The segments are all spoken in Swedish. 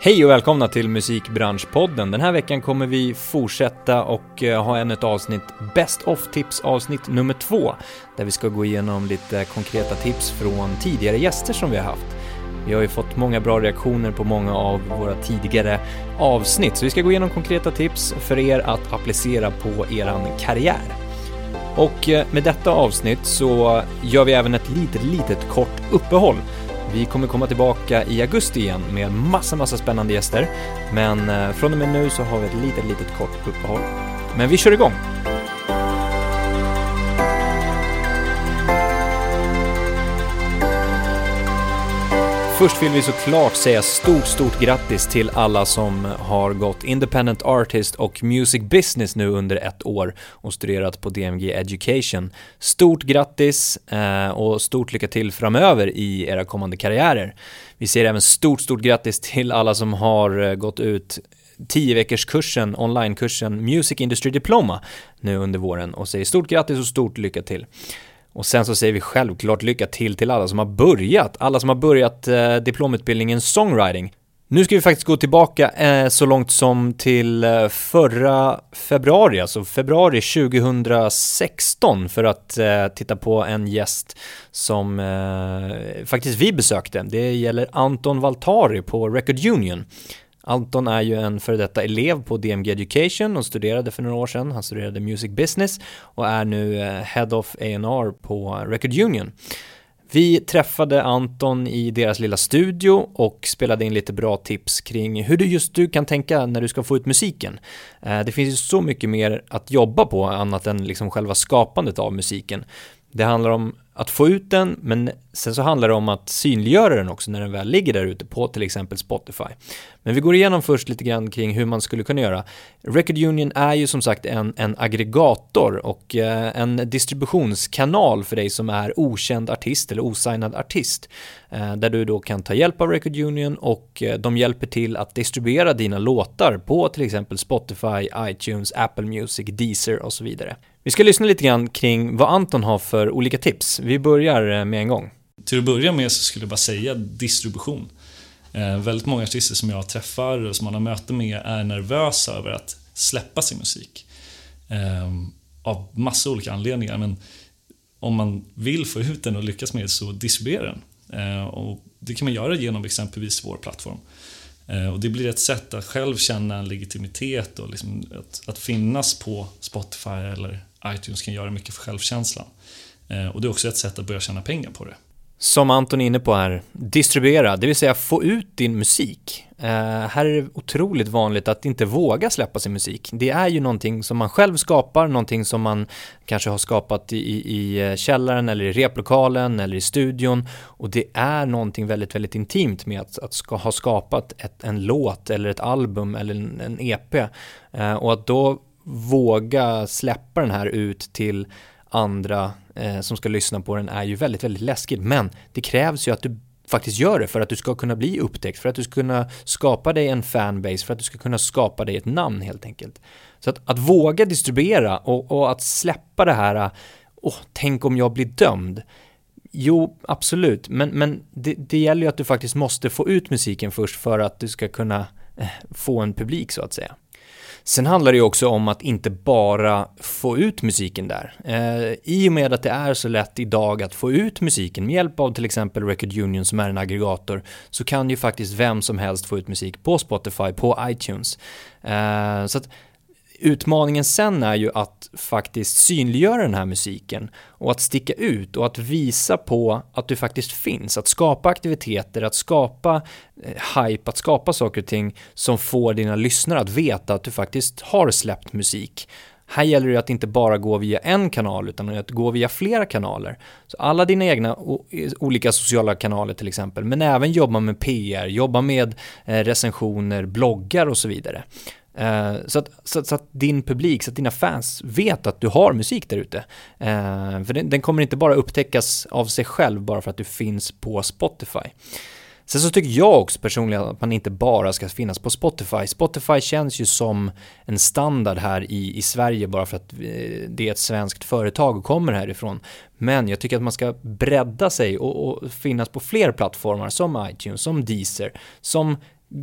Hej och välkomna till Musikbranschpodden. Den här veckan kommer vi fortsätta och eh, ha ännu ett avsnitt, Best of Tips avsnitt nummer två, där vi ska gå igenom lite konkreta tips från tidigare gäster som vi har haft. Vi har ju fått många bra reaktioner på många av våra tidigare avsnitt, så vi ska gå igenom konkreta tips för er att applicera på er karriär. Och eh, med detta avsnitt så gör vi även ett litet, litet kort uppehåll vi kommer komma tillbaka i augusti igen med massa, massa spännande gäster. Men eh, från och med nu så har vi ett litet, litet kort uppehåll. Men vi kör igång! Först vill vi såklart säga stort, stort grattis till alla som har gått Independent Artist och Music Business nu under ett år och studerat på DMG Education. Stort grattis eh, och stort lycka till framöver i era kommande karriärer. Vi säger även stort, stort grattis till alla som har eh, gått ut 10 veckors kursen, onlinekursen Music Industry Diploma nu under våren och säger stort grattis och stort lycka till. Och sen så säger vi självklart lycka till till alla som har börjat, alla som har börjat eh, diplomutbildningen songwriting. Nu ska vi faktiskt gå tillbaka eh, så långt som till eh, förra februari, alltså februari 2016 för att eh, titta på en gäst som eh, faktiskt vi besökte. Det gäller Anton Valtari på Record Union. Anton är ju en före detta elev på DMG Education och studerade för några år sedan. Han studerade Music Business och är nu eh, Head of A&R på Record Union. Vi träffade Anton i deras lilla studio och spelade in lite bra tips kring hur du just du kan tänka när du ska få ut musiken. Eh, det finns ju så mycket mer att jobba på annat än liksom själva skapandet av musiken. Det handlar om att få ut den, men sen så handlar det om att synliggöra den också när den väl ligger där ute på till exempel Spotify. Men vi går igenom först lite grann kring hur man skulle kunna göra. Record Union är ju som sagt en, en aggregator och eh, en distributionskanal för dig som är okänd artist eller osignad artist. Eh, där du då kan ta hjälp av Record Union och eh, de hjälper till att distribuera dina låtar på till exempel Spotify, iTunes, Apple Music, Deezer och så vidare. Vi ska lyssna lite grann kring vad Anton har för olika tips. Vi börjar eh, med en gång. Till att börja med så skulle jag bara säga distribution. Eh, väldigt många artister som jag träffar och som man har möte med är nervösa över att släppa sin musik. Eh, av massa olika anledningar men om man vill få ut den och lyckas med det så distribuera den. Eh, och det kan man göra genom exempelvis vår plattform. Eh, och det blir ett sätt att själv känna en legitimitet och liksom att, att, finnas på Spotify eller iTunes kan göra mycket för självkänslan. Eh, och det är också ett sätt att börja tjäna pengar på det. Som Anton är inne på här, distribuera, det vill säga få ut din musik. Eh, här är det otroligt vanligt att inte våga släppa sin musik. Det är ju någonting som man själv skapar, någonting som man kanske har skapat i, i eh, källaren eller i replokalen eller i studion. Och det är någonting väldigt, väldigt intimt med att, att ska, ha skapat ett, en låt eller ett album eller en, en EP. Eh, och att då våga släppa den här ut till andra eh, som ska lyssna på den är ju väldigt, väldigt läskigt. Men det krävs ju att du faktiskt gör det för att du ska kunna bli upptäckt, för att du ska kunna skapa dig en fanbase, för att du ska kunna skapa dig ett namn helt enkelt. Så att, att våga distribuera och, och att släppa det här, åh, tänk om jag blir dömd. Jo, absolut, men, men det, det gäller ju att du faktiskt måste få ut musiken först för att du ska kunna eh, få en publik så att säga. Sen handlar det ju också om att inte bara få ut musiken där. Eh, I och med att det är så lätt idag att få ut musiken med hjälp av till exempel Record Union som är en aggregator så kan ju faktiskt vem som helst få ut musik på Spotify, på iTunes. Eh, så att Utmaningen sen är ju att faktiskt synliggöra den här musiken och att sticka ut och att visa på att du faktiskt finns, att skapa aktiviteter, att skapa eh, hype, att skapa saker och ting som får dina lyssnare att veta att du faktiskt har släppt musik. Här gäller det att inte bara gå via en kanal utan att gå via flera kanaler. Så alla dina egna olika sociala kanaler till exempel, men även jobba med PR, jobba med eh, recensioner, bloggar och så vidare. Uh, så, att, så, så, att, din publik, så att dina fans vet att du har musik där ute. Uh, för den, den, kommer inte bara upptäckas av sig själv bara för att du finns på Spotify. Sen så tycker jag också personligen att man inte bara ska finnas på Spotify. Spotify känns ju som en standard här i, i Sverige bara för att eh, det är ett svenskt företag och kommer härifrån. Men jag tycker att man ska bredda sig och, och finnas på fler plattformar som iTunes, som Deezer, som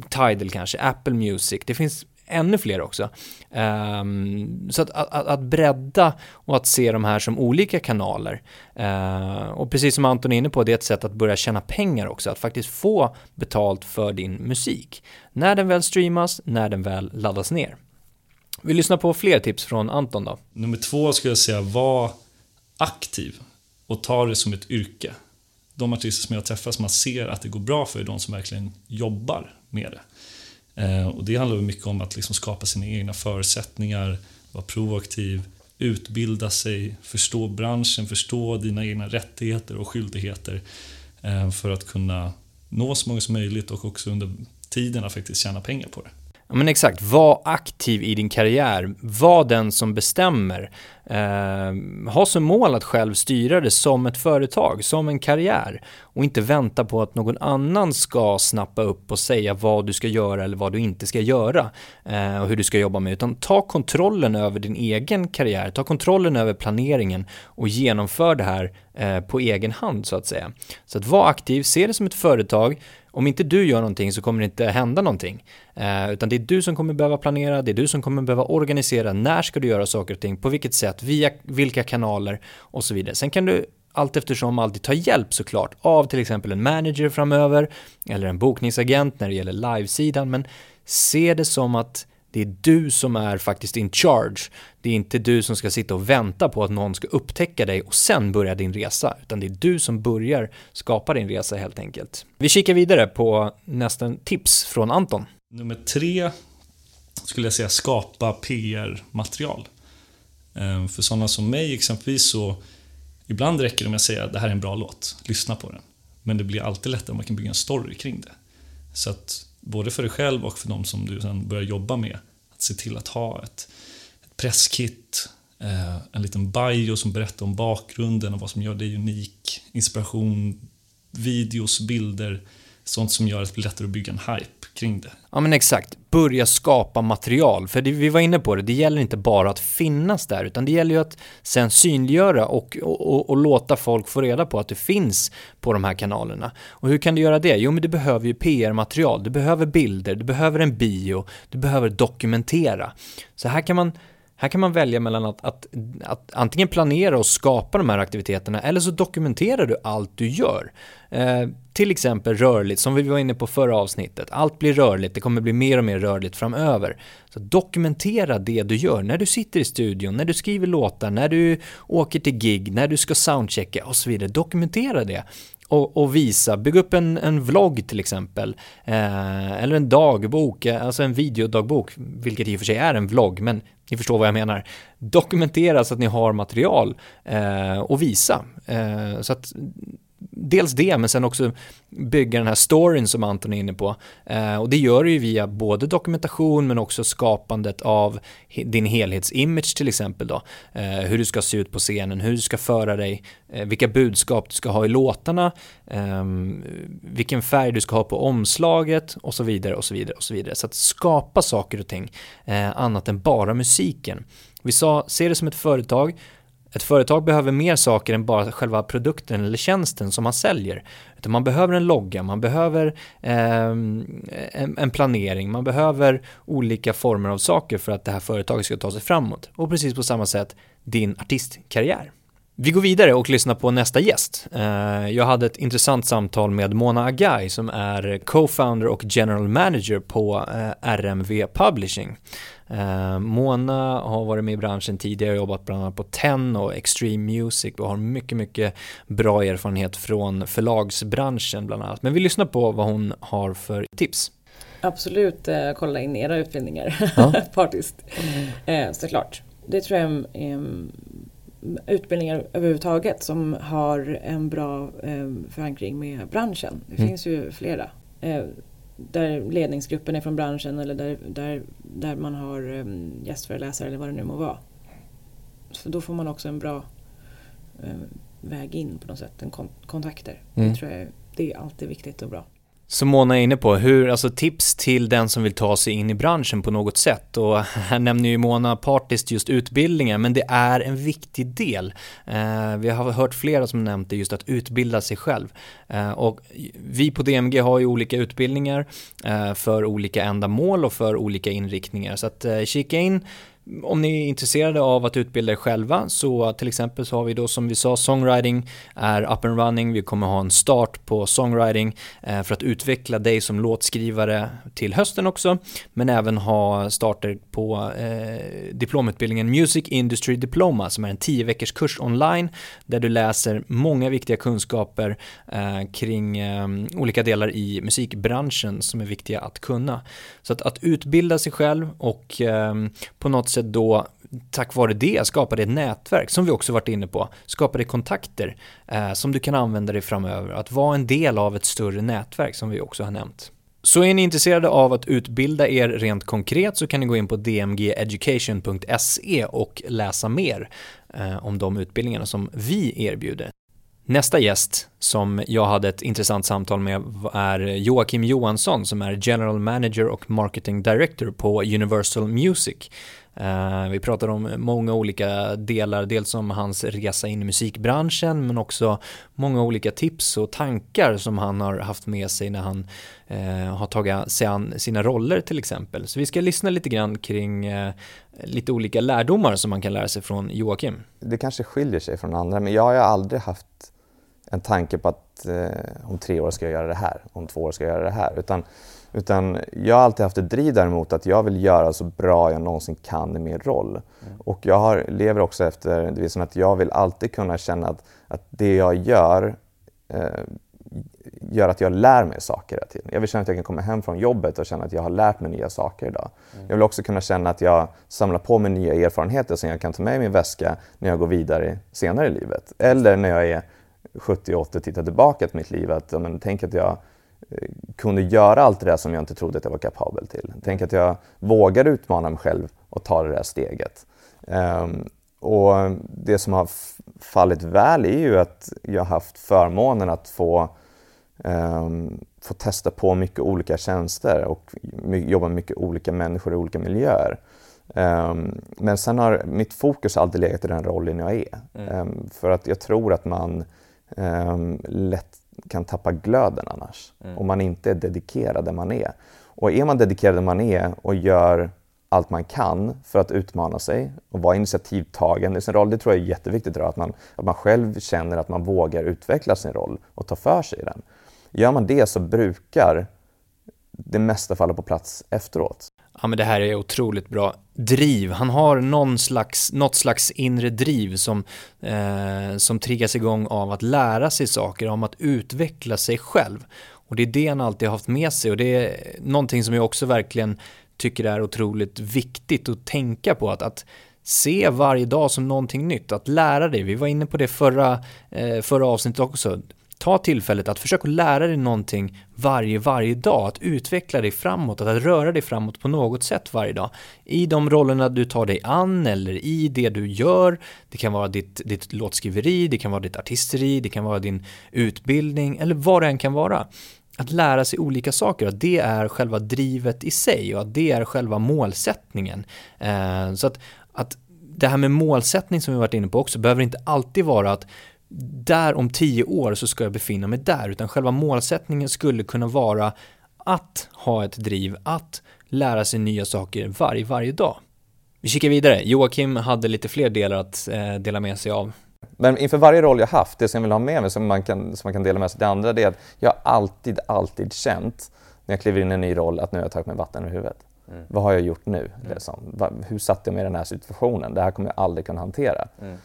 Tidal kanske, Apple Music, det finns ännu fler också. Um, så att, att, att, bredda och att se de här som olika kanaler. Uh, och precis som Anton är inne på, det är ett sätt att börja tjäna pengar också, att faktiskt få betalt för din musik. När den väl streamas, när den väl laddas ner. Vi lyssnar på fler tips från Anton då. Nummer två skulle jag säga, var aktiv och ta det som ett yrke. De artister som jag träffar som man ser att det går bra för är de som verkligen jobbar med det. Eh, och det handlar mycket om att liksom skapa sina egna förutsättningar, vara proaktiv, utbilda sig, förstå branschen, förstå dina egna rättigheter och skyldigheter eh, för att kunna nå så många som möjligt och också under tiden att faktiskt tjäna pengar på det. Ja, men exakt, var aktiv i din karriär. Var den som bestämmer. Eh, ha som mål att själv styra det som ett företag, som en karriär. Och inte vänta på att någon annan ska snappa upp och säga vad du ska göra eller vad du inte ska göra. Eh, och hur du ska jobba med. Utan ta kontrollen över din egen karriär, ta kontrollen över planeringen och genomför det här eh, på egen hand så att säga. Så att vara aktiv, se det som ett företag om inte du gör någonting så kommer det inte hända någonting. Eh, utan det är du som kommer behöva planera, det är du som kommer behöva organisera, när ska du göra saker och ting, på vilket sätt, via vilka kanaler och så vidare. Sen kan du allt eftersom alltid ta hjälp såklart av till exempel en manager framöver eller en bokningsagent när det gäller livesidan men se det som att det är du som är faktiskt in charge. Det är inte du som ska sitta och vänta på att någon ska upptäcka dig och sen börja din resa, utan det är du som börjar skapa din resa helt enkelt. Vi kikar vidare på nästa tips från Anton. Nummer tre skulle jag säga skapa PR-material. Ehm, för sådana som mig exempelvis så ibland räcker det med att säga att det här är en bra låt, lyssna på den. Men det blir alltid lättare om man kan bygga en story kring det. Så att både för dig själv och för de som du sen börjar jobba med, att se till att ha ett, ett presskit, eh, en liten bio som berättar om bakgrunden och vad som gör dig unik, inspiration, videos, bilder, sånt som gör att det blir lättare att bygga en hype kring det. Ja men exakt, börja skapa material. För det, vi var inne på det, det gäller inte bara att finnas där, utan det gäller ju att sen synliggöra och, och, och, och låta folk få reda på att det finns på de här kanalerna. Och hur kan du göra det? Jo men du behöver ju PR-material, du behöver bilder, du behöver en bio, du behöver dokumentera. Så här kan man här kan man välja mellan att, att, att, antingen planera och skapa de här aktiviteterna eller så dokumenterar du allt du gör. Eh, till exempel rörligt, som vi var inne på förra avsnittet. Allt blir rörligt, det kommer bli mer och mer rörligt framöver. Så dokumentera det du gör när du sitter i studion, när du skriver låtar, när du åker till gig, när du ska soundchecka och så vidare. Dokumentera det och, och, visa, bygg upp en, en vlogg till exempel, eh, eller en dagbok, eh, alltså en videodagbok, vilket i och för sig är en vlogg, men ni förstår vad jag menar. Dokumentera så att ni har material eh, och visa. Eh, så att dels det, men sen också bygga den här storyn som Anton är inne på. Eh, och det gör du ju via både dokumentation men också skapandet av din helhetsimage till exempel då. Eh, hur du ska se ut på scenen, hur du ska föra dig, eh, vilka budskap du ska ha i låtarna, ehm, vilken färg du ska ha på omslaget och så vidare och så vidare och så vidare. Så att skapa saker och ting eh, annat än bara musiken. Vi sa, se det som ett företag, ett företag behöver mer saker än bara själva produkten eller tjänsten som man säljer. Utan man behöver en logga, man behöver eh, en, en, planering, man behöver olika former av saker för att det här företaget ska ta sig framåt. Och precis på samma sätt din artistkarriär. Vi går vidare och lyssnar på nästa gäst. Eh, jag hade ett intressant samtal med Mona Agai som är co-founder och general manager på eh, RMV Publishing. Eh, Mona har varit med i branschen tidigare, jobbat bland annat på Ten och Extreme Music och har mycket, mycket bra erfarenhet från förlagsbranschen bland annat. Men vi lyssnar på vad hon har för tips. Absolut kolla in era utbildningar, ja. partiskt. Såklart. Det tror jag är utbildningar överhuvudtaget som har en bra eh, förankring med branschen. Det mm. finns ju flera. Eh, där ledningsgruppen är från branschen eller där, där, där man har um, gästföreläsare eller vad det nu må vara. Så då får man också en bra väg in på något sätt, en kon kontakter. Mm. Det tror jag det är alltid viktigt och bra som Mona är inne på, hur, alltså tips till den som vill ta sig in i branschen på något sätt. Och här nämner ju Mona partiskt just utbildningar, men det är en viktig del. Eh, vi har hört flera som nämnt det, just att utbilda sig själv. Eh, och vi på DMG har ju olika utbildningar eh, för olika ändamål och för olika inriktningar. Så att eh, kika in om ni är intresserade av att utbilda er själva så till exempel så har vi då som vi sa songwriting är up and running. Vi kommer ha en start på songwriting eh, för att utveckla dig som låtskrivare till hösten också. Men även ha starter på eh, diplomutbildningen Music Industry Diploma som är en 10 veckors kurs online där du läser många viktiga kunskaper eh, kring eh, olika delar i musikbranschen som är viktiga att kunna. Så att, att utbilda sig själv och eh, på något sätt då tack vare det skapade ett nätverk som vi också varit inne på, skapade kontakter eh, som du kan använda dig framöver, att vara en del av ett större nätverk som vi också har nämnt. Så är ni intresserade av att utbilda er rent konkret så kan ni gå in på dmgeducation.se och läsa mer eh, om de utbildningarna som vi erbjuder. Nästa gäst som jag hade ett intressant samtal med är Joakim Johansson som är General Manager och Marketing Director på Universal Music. Eh, vi pratar om många olika delar, dels om hans resa in i musikbranschen men också många olika tips och tankar som han har haft med sig när han eh, har tagit sig an sina roller till exempel. Så vi ska lyssna lite grann kring eh, lite olika lärdomar som man kan lära sig från Joakim. Det kanske skiljer sig från andra men jag har aldrig haft en tanke på att eh, om tre år ska jag göra det här, om två år ska jag göra det här. Utan utan jag har alltid haft ett driv däremot att jag vill göra så bra jag någonsin kan i min roll. Mm. Och jag har, lever också efter devisen att jag vill alltid kunna känna att, att det jag gör eh, gör att jag lär mig saker hela tiden. Jag vill känna att jag kan komma hem från jobbet och känna att jag har lärt mig nya saker idag. Mm. Jag vill också kunna känna att jag samlar på mig nya erfarenheter som jag kan ta med i min väska när jag går vidare senare i livet. Eller när jag är 70-80 och tittar tillbaka på mitt liv. Att, men, tänk att jag kunde göra allt det där som jag inte trodde att jag var kapabel till. Tänk att jag vågar utmana mig själv och ta det där steget. Um, och det som har fallit väl är ju att jag har haft förmånen att få, um, få testa på mycket olika tjänster och jobba med mycket olika människor i olika miljöer. Um, men sen har mitt fokus alltid legat i den rollen jag är. Mm. för att jag tror att man lätt kan tappa glöden annars. Mm. Om man inte är dedikerad där man är. Och är man dedikerad där man är och gör allt man kan för att utmana sig och vara initiativtagen i sin roll. Det tror jag är jätteviktigt att man, att man själv känner att man vågar utveckla sin roll och ta för sig i den. Gör man det så brukar det mesta falla på plats efteråt. Ja men det här är otroligt bra driv. Han har någon slags, något slags inre driv som, eh, som triggas igång av att lära sig saker, om att utveckla sig själv. Och det är det han alltid har haft med sig och det är någonting som jag också verkligen tycker är otroligt viktigt att tänka på. Att, att se varje dag som någonting nytt, att lära dig. Vi var inne på det förra, eh, förra avsnittet också ta tillfället att försöka lära dig någonting varje, varje dag, att utveckla dig framåt, att röra dig framåt på något sätt varje dag. I de rollerna du tar dig an eller i det du gör. Det kan vara ditt, ditt låtskriveri, det kan vara ditt artisteri, det kan vara din utbildning eller vad det än kan vara. Att lära sig olika saker, att det är själva drivet i sig och att det är själva målsättningen. Eh, så att, att det här med målsättning som vi varit inne på också behöver inte alltid vara att där om tio år så ska jag befinna mig där, utan själva målsättningen skulle kunna vara att ha ett driv, att lära sig nya saker varje, varje dag. Vi kikar vidare. Joakim hade lite fler delar att eh, dela med sig av. Men inför varje roll jag haft, det som jag vill ha med mig som man kan, som man kan dela med sig till andra, det är att jag alltid, alltid känt när jag kliver in i en ny roll att nu har jag tagit mig vatten över huvudet. Mm. Vad har jag gjort nu? Mm. Liksom? Hur satte jag mig i den här situationen? Det här kommer jag aldrig kunna hantera. Mm.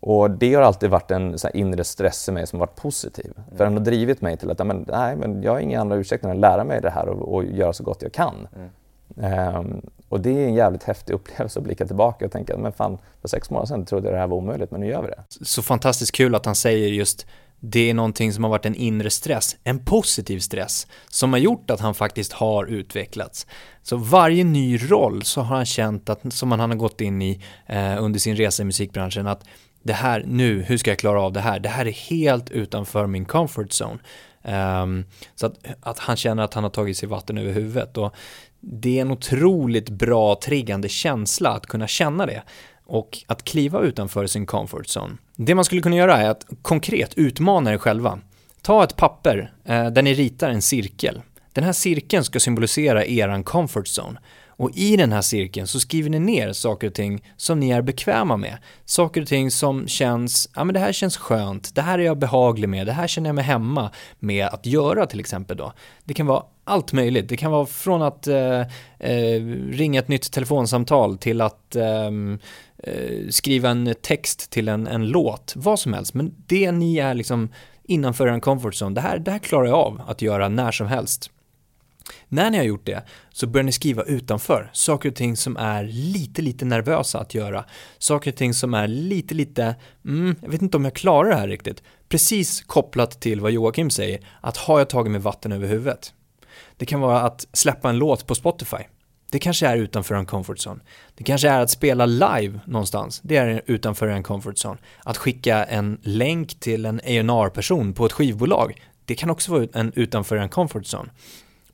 Och det har alltid varit en så inre stress i mig som varit positiv. Mm. För den har drivit mig till att men, nej, men jag har inga andra ursäkter än att lära mig det här och, och göra så gott jag kan. Mm. Um, och det är en jävligt häftig upplevelse att blicka tillbaka och tänka men fan, för sex månader sedan trodde jag det här var omöjligt, men nu gör vi det. Så fantastiskt kul att han säger just det är någonting som har varit en inre stress, en positiv stress, som har gjort att han faktiskt har utvecklats. Så varje ny roll så har han känt att, som han har gått in i eh, under sin resa i musikbranschen, att det här nu, hur ska jag klara av det här? Det här är helt utanför min comfort zone. Um, så att, att han känner att han har tagit sig vatten över huvudet. Och det är en otroligt bra triggande känsla att kunna känna det och att kliva utanför sin comfort zone. Det man skulle kunna göra är att konkret utmana er själva. Ta ett papper eh, där ni ritar en cirkel. Den här cirkeln ska symbolisera eran comfort zone. Och i den här cirkeln så skriver ni ner saker och ting som ni är bekväma med. Saker och ting som känns, ja men det här känns skönt, det här är jag behaglig med, det här känner jag mig hemma med att göra till exempel då. Det kan vara allt möjligt. Det kan vara från att eh, eh, ringa ett nytt telefonsamtal till att ehm, eh, skriva en text till en, en låt, vad som helst. Men det ni är liksom innanför en comfort zone, det här, det här klarar jag av att göra när som helst. När ni har gjort det så börjar ni skriva utanför saker och ting som är lite, lite nervösa att göra. Saker och ting som är lite, lite, mm, jag vet inte om jag klarar det här riktigt. Precis kopplat till vad Joakim säger, att har jag tagit mig vatten över huvudet? Det kan vara att släppa en låt på Spotify. Det kanske är utanför en comfort zone. Det kanske är att spela live någonstans. Det är utanför en comfort zone. Att skicka en länk till en A&R-person på ett skivbolag. Det kan också vara en utanför en comfort zone.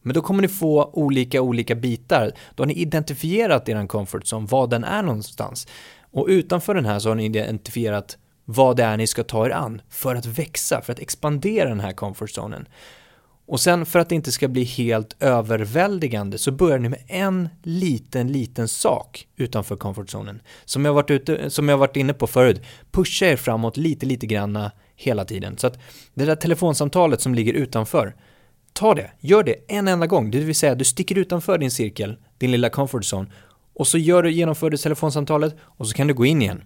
Men då kommer ni få olika, olika bitar. Då har ni identifierat er comfort zone, vad den är någonstans. Och utanför den här så har ni identifierat vad det är ni ska ta er an för att växa, för att expandera den här comfort zonen. Och sen för att det inte ska bli helt överväldigande så börjar ni med en liten, liten sak utanför comfortzonen. Som jag varit, ute, som jag varit inne på förut, pusha er framåt lite, lite granna hela tiden. Så att det där telefonsamtalet som ligger utanför, ta det, gör det en enda gång. Det vill säga, du sticker utanför din cirkel, din lilla comfort zone, och så gör du, genomför du telefonsamtalet och så kan du gå in igen.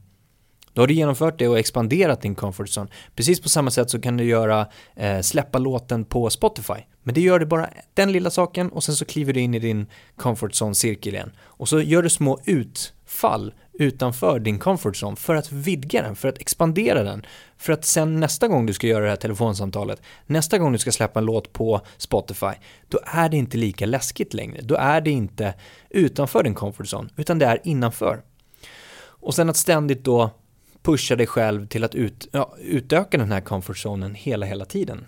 Då har du genomfört det och expanderat din comfort zone. Precis på samma sätt så kan du göra eh, släppa låten på Spotify. Men det gör du bara den lilla saken och sen så kliver du in i din comfort zone-cirkel igen. Och så gör du små ut fall utanför din comfort zone för att vidga den, för att expandera den. För att sen nästa gång du ska göra det här telefonsamtalet, nästa gång du ska släppa en låt på Spotify, då är det inte lika läskigt längre. Då är det inte utanför din comfort zone, utan det är innanför. Och sen att ständigt då pusha dig själv till att ut, ja, utöka den här comfort zonen hela, hela tiden.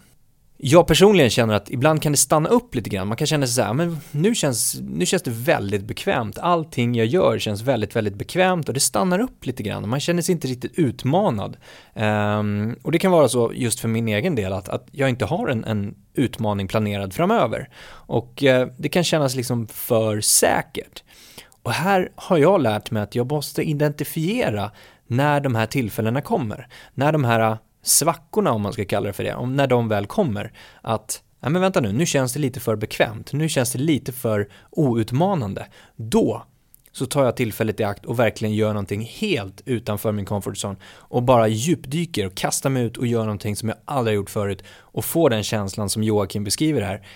Jag personligen känner att ibland kan det stanna upp lite grann. Man kan känna sig så här, men nu känns, nu känns det väldigt bekvämt. Allting jag gör känns väldigt, väldigt bekvämt och det stannar upp lite grann. Man känner sig inte riktigt utmanad. Um, och det kan vara så just för min egen del att, att jag inte har en, en utmaning planerad framöver. Och uh, det kan kännas liksom för säkert. Och här har jag lärt mig att jag måste identifiera när de här tillfällena kommer. När de här svackorna, om man ska kalla det för det, om när de väl kommer, att ja men vänta nu, nu känns det lite för bekvämt, nu känns det lite för outmanande. Då så tar jag tillfället i akt och verkligen gör någonting helt utanför min comfort zone och bara djupdyker och kastar mig ut och gör någonting som jag aldrig gjort förut och får den känslan som Joakim beskriver här.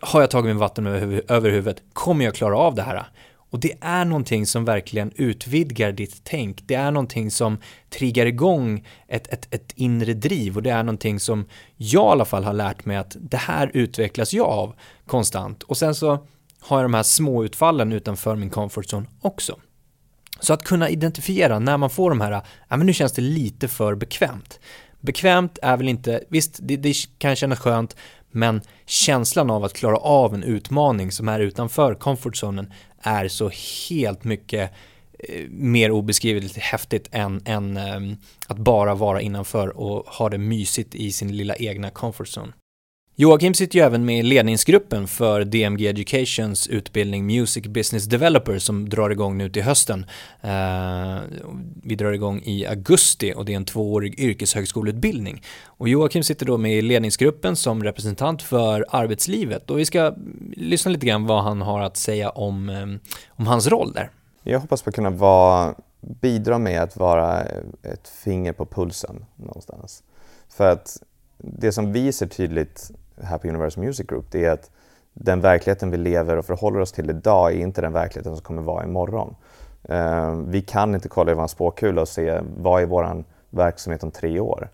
Har jag tagit min vatten över huvudet? Kommer jag klara av det här? Och det är någonting som verkligen utvidgar ditt tänk. Det är någonting som triggar igång ett, ett, ett inre driv och det är någonting som jag i alla fall har lärt mig att det här utvecklas jag av konstant. Och sen så har jag de här små utfallen utanför min comfort zone också. Så att kunna identifiera när man får de här, ja men nu känns det lite för bekvämt. Bekvämt är väl inte, visst det, det kan kännas skönt, men känslan av att klara av en utmaning som är utanför comfortzonen är så helt mycket eh, mer obeskrivligt häftigt än, än eh, att bara vara innanför och ha det mysigt i sin lilla egna comfort zone. Joakim sitter ju även med i ledningsgruppen för DMG Educations utbildning Music Business Developer som drar igång nu till hösten. Eh, vi drar igång i augusti och det är en tvåårig yrkeshögskoleutbildning. Och Joakim sitter då med i ledningsgruppen som representant för arbetslivet och vi ska lyssna lite grann vad han har att säga om, eh, om hans roll där. Jag hoppas på att kunna vara, bidra med att vara ett finger på pulsen någonstans. För att det som vi ser tydligt här på Universal Music Group, det är att den verkligheten vi lever och förhåller oss till idag är inte den verkligheten som kommer vara imorgon. Uh, vi kan inte kolla i vår spåkula och se vad är vår verksamhet om tre år.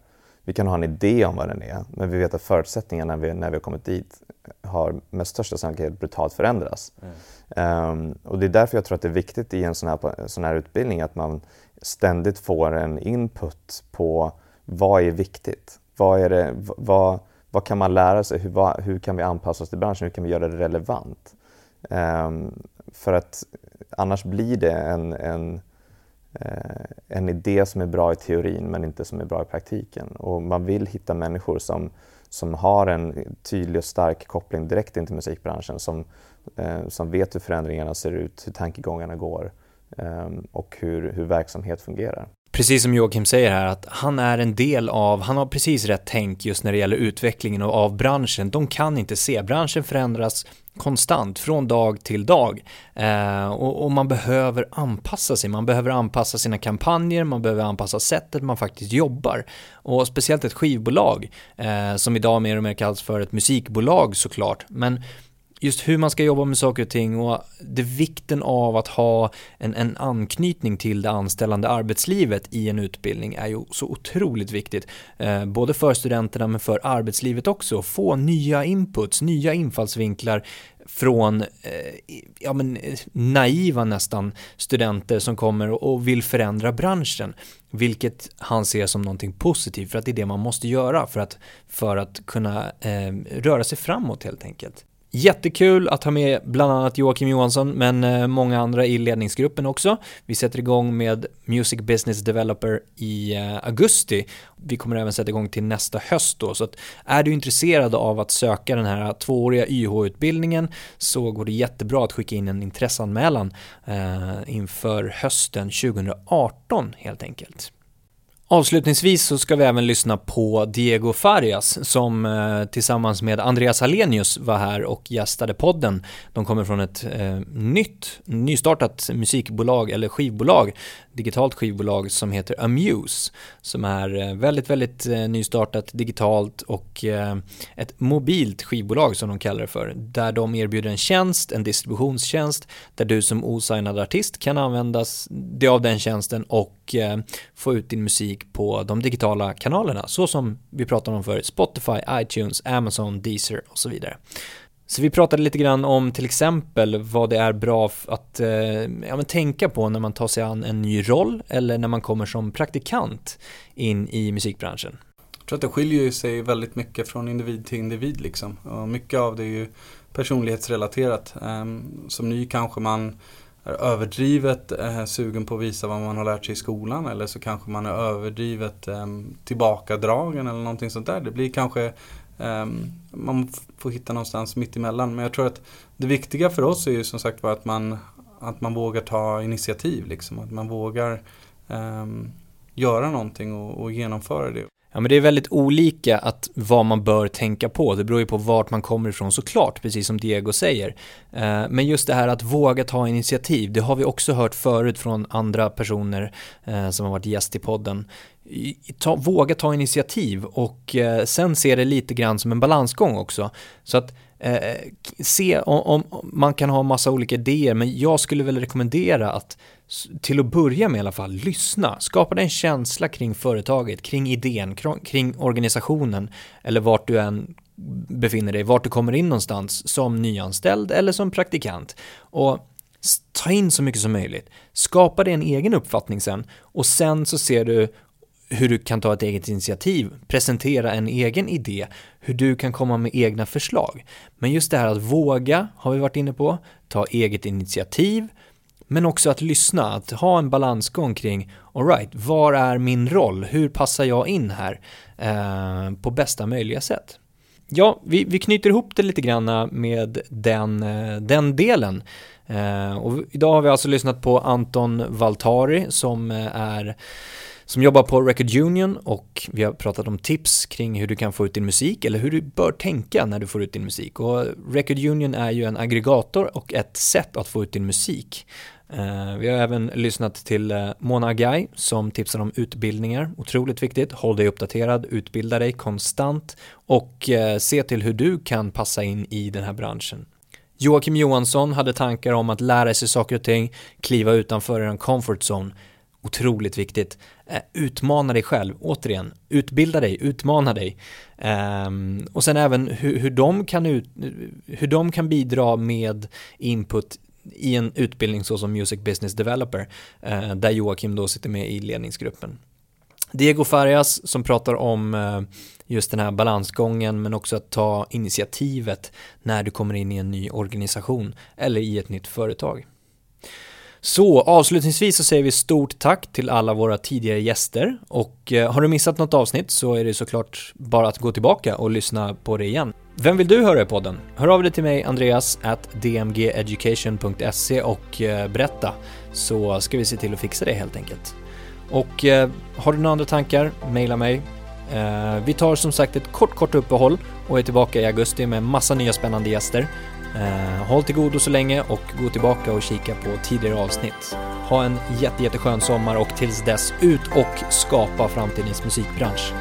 Vi kan ha en idé om vad den är, men vi vet att förutsättningarna när vi, när vi har kommit dit har med största sannolikhet brutalt förändrats. Mm. Um, och det är därför jag tror att det är viktigt i en sån här, sån här utbildning att man ständigt får en input på vad är viktigt? Vad är det, vad, vad kan man lära sig? Hur, vad, hur kan vi anpassa oss till branschen? Hur kan vi göra det relevant? Um, för att annars blir det en, en, uh, en idé som är bra i teorin men inte som är bra i praktiken. Och man vill hitta människor som, som har en tydlig och stark koppling direkt in till musikbranschen, som, uh, som vet hur förändringarna ser ut, hur tankegångarna går um, och hur, hur verksamhet fungerar. Precis som Joakim säger här, att han är en del av, han har precis rätt tänk just när det gäller utvecklingen av branschen. De kan inte se, branschen förändras konstant från dag till dag. Eh, och, och, man behöver anpassa sig, man behöver anpassa sina kampanjer, man behöver anpassa sättet man faktiskt jobbar. Och speciellt ett skivbolag eh, som idag mer och mer kallas för ett musikbolag såklart, men just hur man ska jobba med saker och ting och det vikten av att ha en, en anknytning till det anställande arbetslivet i en utbildning är ju så otroligt viktigt. Eh, både för studenterna men för arbetslivet också. Få nya inputs, nya infallsvinklar från eh, ja, men, naiva nästan studenter som kommer och vill förändra branschen. Vilket han ser som någonting positivt för att det är det man måste göra för att, för att kunna eh, röra sig framåt helt enkelt. Jättekul att ha med bland annat Joakim Johansson, men eh, många andra i ledningsgruppen också. Vi sätter igång med Music Business Developer i eh, augusti. Vi kommer även sätta igång till nästa höst då, så att är du intresserad av att söka den här tvååriga YH-utbildningen så går det jättebra att skicka in en intresseanmälan eh, inför hösten 2018 helt enkelt. Avslutningsvis så ska vi även lyssna på Diego Farias som eh, tillsammans med Andreas Hallenius var här och gästade podden. De kommer från ett eh, nytt, nystartat musikbolag eller skivbolag, digitalt skivbolag som heter Amuse som är eh, väldigt, väldigt eh, nystartat digitalt och eh, ett mobilt skivbolag som de kallar det för där de erbjuder en tjänst, en distributionstjänst där du som osignad artist kan använda dig av den tjänsten och eh, få ut din musik musik på de digitala kanalerna, så som vi pratade om för Spotify, iTunes, Amazon, Deezer och så vidare. Så vi pratade lite grann om till exempel vad det är bra att eh, ja, tänka på när man tar sig an en ny roll eller när man kommer som praktikant in i musikbranschen. Jag tror att det skiljer sig väldigt mycket från individ till individ liksom. Och mycket av det är ju personlighetsrelaterat. Um, som ny kanske man är överdrivet eh, sugen på att visa vad man har lärt sig i skolan eller så kanske man är överdrivet eh, tillbakadragen eller någonting sånt där. Det blir kanske eh, man får hitta någonstans mitt emellan. Men jag tror att det viktiga för oss är ju som sagt var att man, att man vågar ta initiativ. Liksom. Att man vågar ehm, göra någonting och, och genomföra det. Ja men det är väldigt olika att vad man bör tänka på. Det beror ju på vart man kommer ifrån såklart, precis som Diego säger. Eh, men just det här att våga ta initiativ, det har vi också hört förut från andra personer eh, som har varit gäst i podden. Ta, våga ta initiativ och eh, sen se det lite grann som en balansgång också. Så att eh, se om, om, man kan ha massa olika idéer, men jag skulle väl rekommendera att till att börja med i alla fall, lyssna. Skapa dig en känsla kring företaget, kring idén, kring organisationen eller vart du än befinner dig, vart du kommer in någonstans som nyanställd eller som praktikant. Och ta in så mycket som möjligt. Skapa dig en egen uppfattning sen och sen så ser du hur du kan ta ett eget initiativ, presentera en egen idé, hur du kan komma med egna förslag. Men just det här att våga, har vi varit inne på, ta eget initiativ, men också att lyssna, att ha en balansgång kring, alright, var är min roll? Hur passar jag in här eh, på bästa möjliga sätt? Ja, vi, vi knyter ihop det lite grann med den, eh, den delen. Eh, och idag har vi alltså lyssnat på Anton Valtari som eh, är som jobbar på Record Union och vi har pratat om tips kring hur du kan få ut din musik eller hur du bör tänka när du får ut din musik. Och Record Union är ju en aggregator och ett sätt att få ut din musik. Eh, vi har även lyssnat till eh, Mona Agai som tipsar om utbildningar, otroligt viktigt. Håll dig uppdaterad, utbilda dig konstant och eh, se till hur du kan passa in i den här branschen. Joakim Johansson hade tankar om att lära sig saker och ting, kliva utanför en comfort zone. Otroligt viktigt. Eh, utmana dig själv, återigen, utbilda dig, utmana dig. Um, och sen även hur, hur, de kan ut, hur de kan bidra med input i en utbildning så som Music Business Developer, eh, där Joakim då sitter med i ledningsgruppen. Diego Farias som pratar om eh, just den här balansgången men också att ta initiativet när du kommer in i en ny organisation eller i ett nytt företag. Så avslutningsvis så säger vi stort tack till alla våra tidigare gäster och eh, har du missat något avsnitt så är det såklart bara att gå tillbaka och lyssna på det igen. Vem vill du höra i podden? Hör av dig till mig Andreas at dmgeducation.se och eh, berätta så ska vi se till att fixa det helt enkelt. Och eh, har du några andra tankar, mejla mig. Eh, vi tar som sagt ett kort, kort uppehåll och är tillbaka i augusti med massa nya spännande gäster. Eh, håll till godo så länge och gå tillbaka och kika på tidigare avsnitt. Ha en jätte, jätteskön sommar och tills dess ut och skapa framtidens musikbransch.